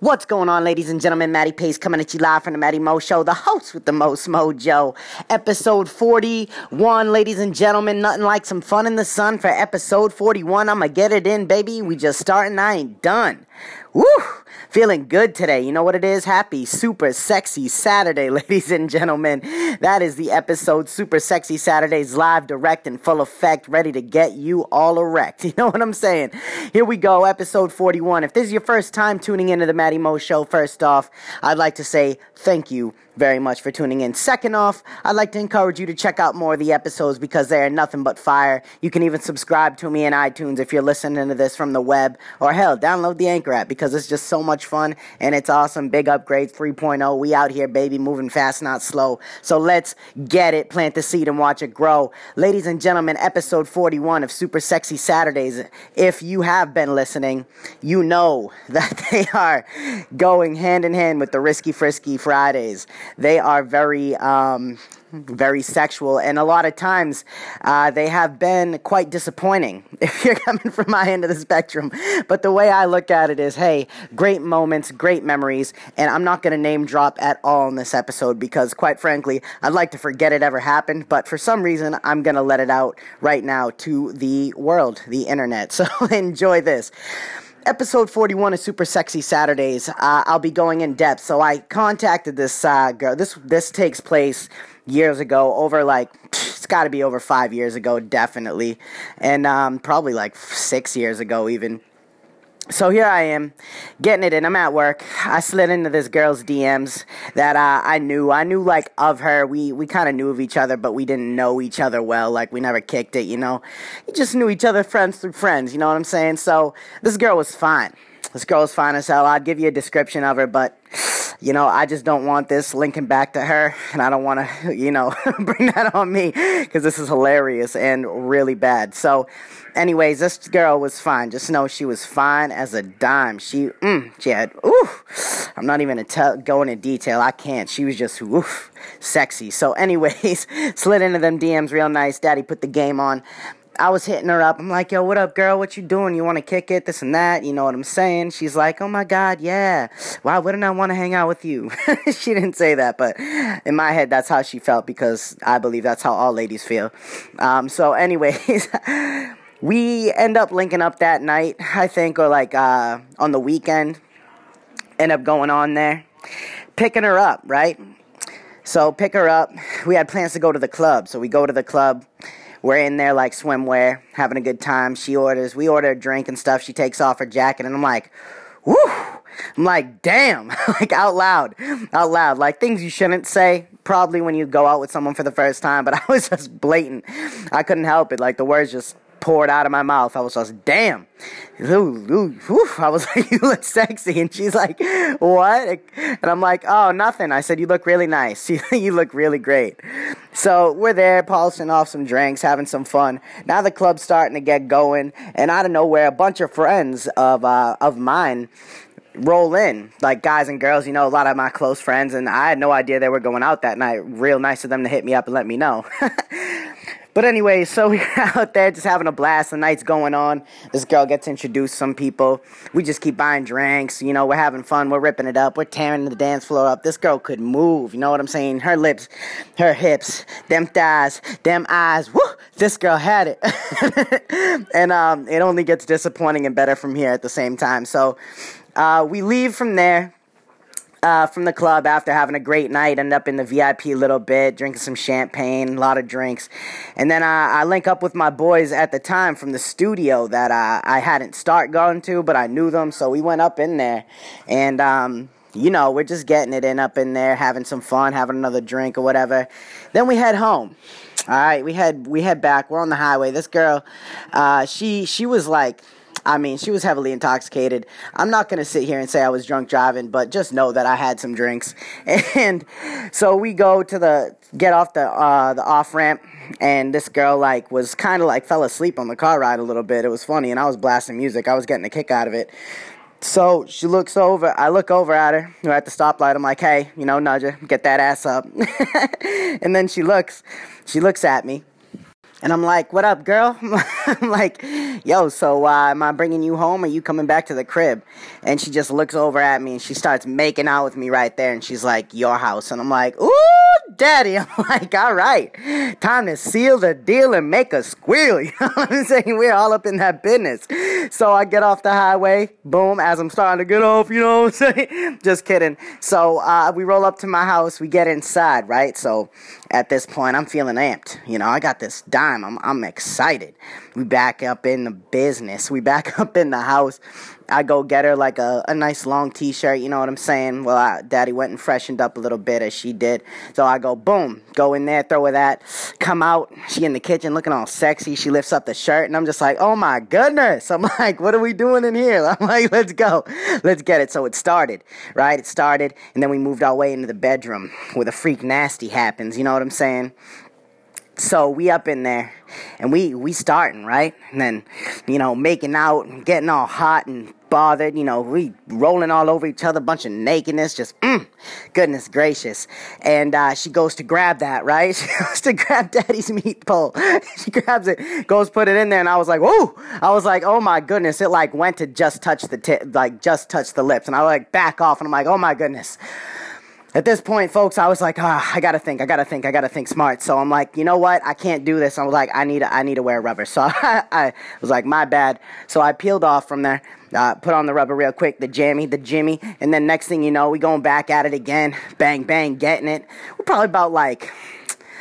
What's going on, ladies and gentlemen? Matty Pace coming at you live from the Matty Mo Show, the host with the most mojo. Episode 41, ladies and gentlemen. Nothing like some fun in the sun for episode 41. I'ma get it in, baby. We just starting, I ain't done. Woo! Feeling good today. You know what it is? Happy, super sexy Saturday, ladies and gentlemen. That is the episode Super Sexy Saturdays live, direct, and full effect, ready to get you all erect. You know what I'm saying? Here we go, episode 41. If this is your first time tuning into the Matty Mo Show, first off, I'd like to say thank you very much for tuning in. Second off, I'd like to encourage you to check out more of the episodes because they are nothing but fire. You can even subscribe to me in iTunes if you're listening to this from the web, or hell, download the Anchor app because it's just so much fun and it's awesome. Big upgrade 3.0. We out here, baby, moving fast, not slow. So let's get it, plant the seed, and watch it grow. Ladies and gentlemen, episode 41 of Super Sexy Saturdays. If you have been listening, you know that they are going hand in hand with the Risky Frisky Fridays they are very um, very sexual, and a lot of times uh, they have been quite disappointing if you're coming from my end of the spectrum. But the way I look at it is hey, great moments, great memories, and I'm not going to name drop at all in this episode because, quite frankly, I'd like to forget it ever happened, but for some reason, I'm going to let it out right now to the world, the internet. So enjoy this episode 41 of Super Sexy Saturdays, uh, I'll be going in depth. So I contacted this uh, girl. This this takes place years ago, over like it's got to be over five years ago, definitely, and um, probably like six years ago even so here I am, getting it in. I'm at work. I slid into this girl's DMs that uh, I knew. I knew like of her. We we kind of knew of each other, but we didn't know each other well. Like we never kicked it, you know. We just knew each other friends through friends. You know what I'm saying? So this girl was fine. This girl was fine as hell. I'd give you a description of her, but you know, I just don't want this linking back to her, and I don't want to, you know, bring that on me because this is hilarious and really bad. So, anyways, this girl was fine. Just know she was fine as a dime. She, mm, she had, I'm not even tell, go into detail. I can't. She was just, oof, sexy. So, anyways, slid into them DMs real nice. Daddy put the game on. I was hitting her up. I'm like, yo, what up, girl? What you doing? You want to kick it? This and that. You know what I'm saying? She's like, oh my God, yeah. Why wouldn't I want to hang out with you? she didn't say that, but in my head, that's how she felt because I believe that's how all ladies feel. Um, so, anyways, we end up linking up that night, I think, or like uh, on the weekend. End up going on there, picking her up, right? So, pick her up. We had plans to go to the club. So, we go to the club we're in there like swimwear, having a good time. She orders, we order a drink and stuff. She takes off her jacket, and I'm like, whoo! I'm like, damn, like out loud, out loud, like things you shouldn't say probably when you go out with someone for the first time, but I was just blatant. I couldn't help it. Like the words just poured out of my mouth. I was just, damn. I was like, you look sexy. And she's like, what? And I'm like, oh, nothing. I said, you look really nice. you look really great. So we're there, polishing off some drinks, having some fun. Now the club's starting to get going. And out of nowhere, a bunch of friends of, uh, of mine roll in like guys and girls you know a lot of my close friends and i had no idea they were going out that night real nice of them to hit me up and let me know But anyway, so we're out there just having a blast. The night's going on. This girl gets introduced some people. We just keep buying drinks. You know, we're having fun. We're ripping it up. We're tearing the dance floor up. This girl could move. You know what I'm saying? Her lips, her hips, them thighs, them eyes. Woo! This girl had it. and um, it only gets disappointing and better from here at the same time. So uh, we leave from there uh, from the club after having a great night. End up in the VIP a little bit, drinking some champagne, a lot of drinks, and then uh, I link up with my boys at the time from the studio that uh, I hadn't start going to, but I knew them, so we went up in there, and um, you know we're just getting it in up in there, having some fun, having another drink or whatever. Then we head home. All right, we head we head back. We're on the highway. This girl, uh, she she was like I mean, she was heavily intoxicated. I'm not going to sit here and say I was drunk driving, but just know that I had some drinks. And so we go to the get off the uh, the off ramp, and this girl like was kind of like fell asleep on the car ride a little bit. It was funny, and I was blasting music. I was getting a kick out of it. So she looks over. I look over at her. We're at the stoplight. I'm like, hey, you know, nudge her, get that ass up. and then she looks. She looks at me And I'm like, what up, girl? I'm like, yo, so uh, am I bringing you home? Or are you coming back to the crib? And she just looks over at me and she starts making out with me right there. And she's like, your house. And I'm like, ooh, daddy. I'm like, all right, time to seal the deal and make a squeal. You know what I'm saying? We're all up in that business. So I get off the highway, boom, as I'm starting to get off, you know what I'm saying? just kidding. So uh, we roll up to my house, we get inside, right? So at this point, I'm feeling amped. You know, I got this dime. I'm, I'm excited. We back up in the business. We back up in the house. I go get her like a, a nice long t shirt, you know what I'm saying? Well, I, daddy went and freshened up a little bit as she did. So I go, boom, go in there, throw her that, come out. She in the kitchen looking all sexy. She lifts up the shirt, and I'm just like, oh my goodness. I'm like, what are we doing in here? I'm like, let's go, let's get it. So it started, right? It started, and then we moved our way into the bedroom where the freak nasty happens, you know what I'm saying? So we up in there. And we we starting right? And then you know making out and getting all hot and bothered. You know we rolling all over each other bunch of nakedness just mm, goodness gracious. And uh, she goes to grab that right? She goes to grab daddy's meat pole she grabs it goes put it in there and i was like whoa i was like oh my goodness. It like went to just touch the tip like just touch the lips. And i like back off and i'm like oh my goodness at this point, folks, I was like, ah, I gotta think, I gotta think, I gotta think smart. So I'm like, you know what? I can't do this. I was like, I need, to, I need to wear rubber. So I, I was like, my bad. So I peeled off from there, uh, put on the rubber real quick, the jammy, the jimmy, and then next thing you know, we going back at it again, bang, bang, getting it. We're probably about like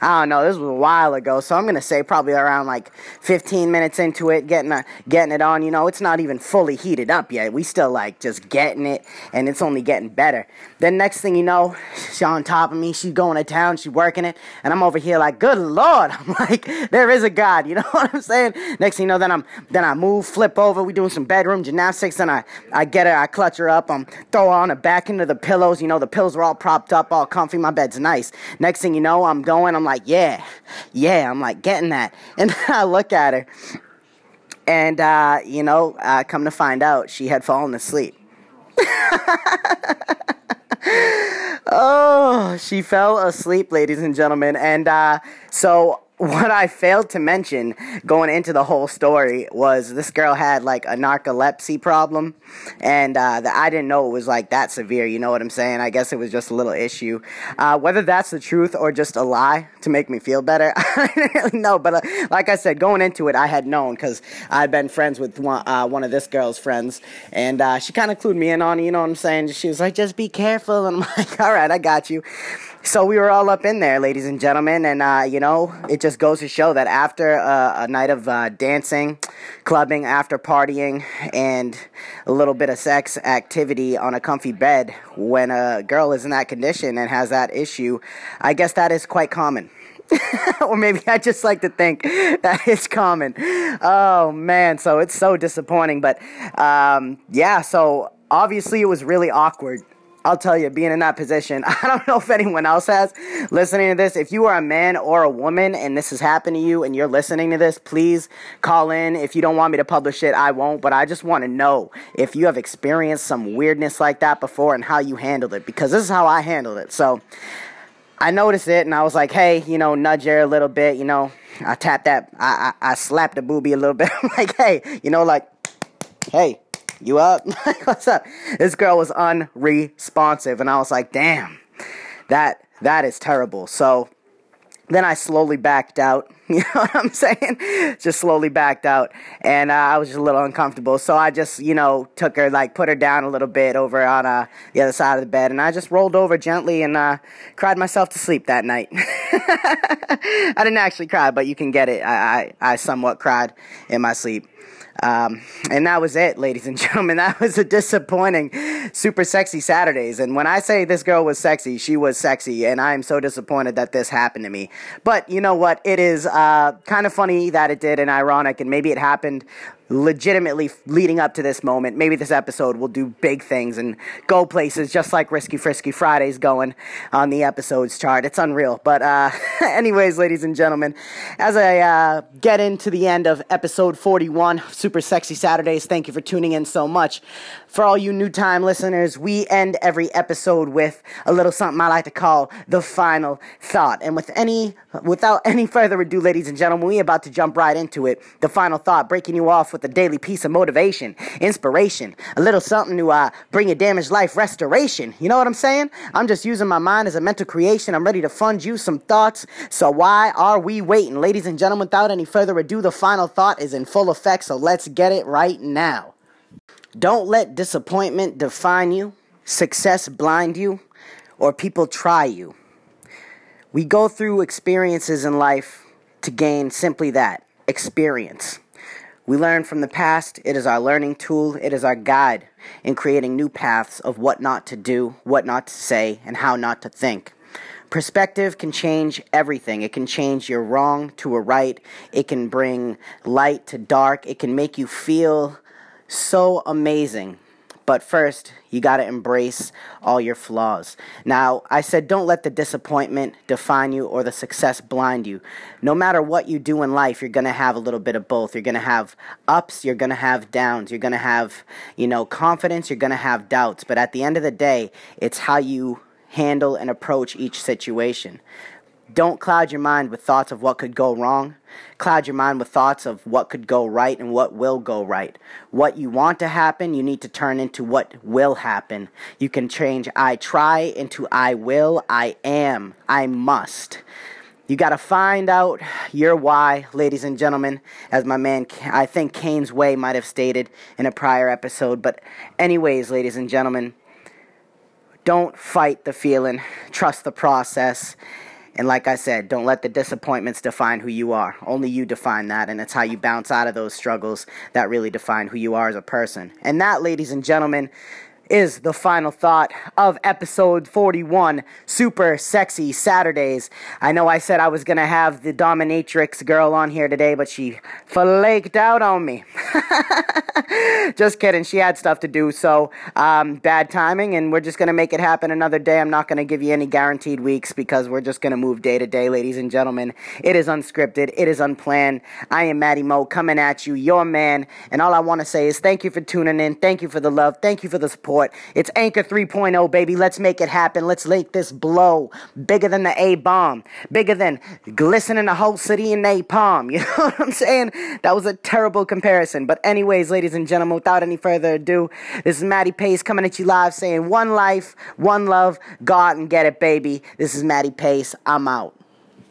I don't know. This was a while ago, so I'm gonna say probably around like 15 minutes into it, getting a, getting it on. You know, it's not even fully heated up yet. We still like just getting it, and it's only getting better. Then next thing you know, she's on top of me. She's going to town. She's working it, and I'm over here like, good lord. I'm like, there is a God. You know what I'm saying? Next thing you know, then I'm then I move, flip over. We doing some bedroom gymnastics. Then I I get her, I clutch her up. I'm throw her on her back into the pillows. You know, the pillows are all propped up, all comfy. My bed's nice. Next thing you know, I'm going. I'm like, yeah, yeah. I'm like getting that, and I look at her, and uh, you know, uh, come to find out, she had fallen asleep. oh, she fell asleep, ladies and gentlemen, and uh, so what I failed to mention going into the whole story was this girl had like a narcolepsy problem, and uh, that I didn't know it was like that severe. You know what I'm saying? I guess it was just a little issue. Uh, whether that's the truth or just a lie to make me feel better, I didn't really know. But uh, like I said, going into it, I had known because I'd been friends with one, uh, one of this girl's friends, and uh, she kind of clued me in on. it, You know what I'm saying? She was like, "Just be careful," and I'm like, "All right, I got you." So we were all up in there, ladies and gentlemen, and uh, you know, it just goes to show that after uh, a night of uh, dancing, clubbing, after partying, and a little bit of sex activity on a comfy bed, when a girl is in that condition and has that issue, I guess that is quite common. or maybe I just like to think that it's common. Oh man, so it's so disappointing. But um, yeah, so obviously it was really awkward I'll tell you, being in that position, I don't know if anyone else has listening to this. If you are a man or a woman and this has happened to you and you're listening to this, please call in. If you don't want me to publish it, I won't. But I just want to know if you have experienced some weirdness like that before and how you handled it because this is how I handled it. So I noticed it and I was like, hey, you know, nudge her a little bit, you know. I tapped that, I, I, I slapped the booby a little bit. I'm like, hey, you know, like, hey, you up? What's up? This girl was unresponsive, and I was like, damn, that that is terrible. So then I slowly backed out. You know what I'm saying? Just slowly backed out, and uh, I was just a little uncomfortable. So I just, you know, took her, like, put her down a little bit over on uh, the other side of the bed, and I just rolled over gently and uh, cried myself to sleep that night. I didn't actually cry, but you can get it. I, I, I somewhat cried in my sleep. Um, and that was it, ladies and gentlemen. That was a disappointing Super Sexy Saturdays. And when I say this girl was sexy, she was sexy. And I am so disappointed that this happened to me. But you know what? It is uh, kind of funny that it did and ironic. And maybe it happened legitimately leading up to this moment. Maybe this episode will do big things and go places just like Risky Frisky Friday's going on the episodes chart. It's unreal. But, uh, anyways, ladies and gentlemen, as I uh, get into the end of episode 41, Super Sexy Saturdays, thank you for tuning in so much. For all you new time listeners, we end every episode with a little something I like to call the final thought. And with any, without any further ado, ladies and gentlemen, we about to jump right into it. The final thought, breaking you off with a daily piece of motivation, inspiration, a little something to uh, bring your damaged life restoration. You know what I'm saying? I'm just using my mind as a mental creation. I'm ready to fund you some thoughts. So why are we waiting, ladies and gentlemen? Without any further ado, the final thought is in full effect. So let's get it right now. Don't let disappointment define you, success blind you, or people try you. We go through experiences in life to gain simply that experience. We learn from the past. It is our learning tool. It is our guide in creating new paths of what not to do, what not to say, and how not to think. Perspective can change everything. It can change your wrong to a right. It can bring light to dark. It can make you feel so amazing. But first, you got to embrace all your flaws. Now, I said don't let the disappointment define you or the success blind you. No matter what you do in life, you're going to have a little bit of both. You're going to have ups, you're going to have downs. You're going to have, you know, confidence, you're going to have doubts. But at the end of the day, it's how you handle and approach each situation. Don't cloud your mind with thoughts of what could go wrong. Cloud your mind with thoughts of what could go right and what will go right. What you want to happen, you need to turn into what will happen. You can change I try into I will, I am, I must. You got to find out your why, ladies and gentlemen, as my man, I think Kane's Way might have stated in a prior episode. But, anyways, ladies and gentlemen, don't fight the feeling, trust the process. And like I said, don't let the disappointments define who you are. Only you define that, and it's how you bounce out of those struggles that really define who you are as a person. And that, ladies and gentlemen, is the final thought of episode 41 Super Sexy Saturdays. I know I said I was going to have the dominatrix girl on here today, but she flaked out on me. just kidding. She had stuff to do, so um, bad timing, and we're just going to make it happen another day. I'm not going to give you any guaranteed weeks because we're just going to move day to day, ladies and gentlemen. It is unscripted, it is unplanned. I am Matty Mo coming at you, your man, and all I want to say is thank you for tuning in. Thank you for the love. Thank you for the support. It's Anchor 3.0, baby. Let's make it happen. Let's make this blow bigger than the A bomb, bigger than glistening the whole city in napalm. You know what I'm saying? That was a terrible comparison. But, anyways, ladies and gentlemen, without any further ado, this is Matty Pace coming at you live saying one life, one love, God and get it, baby. This is Matty Pace. I'm out.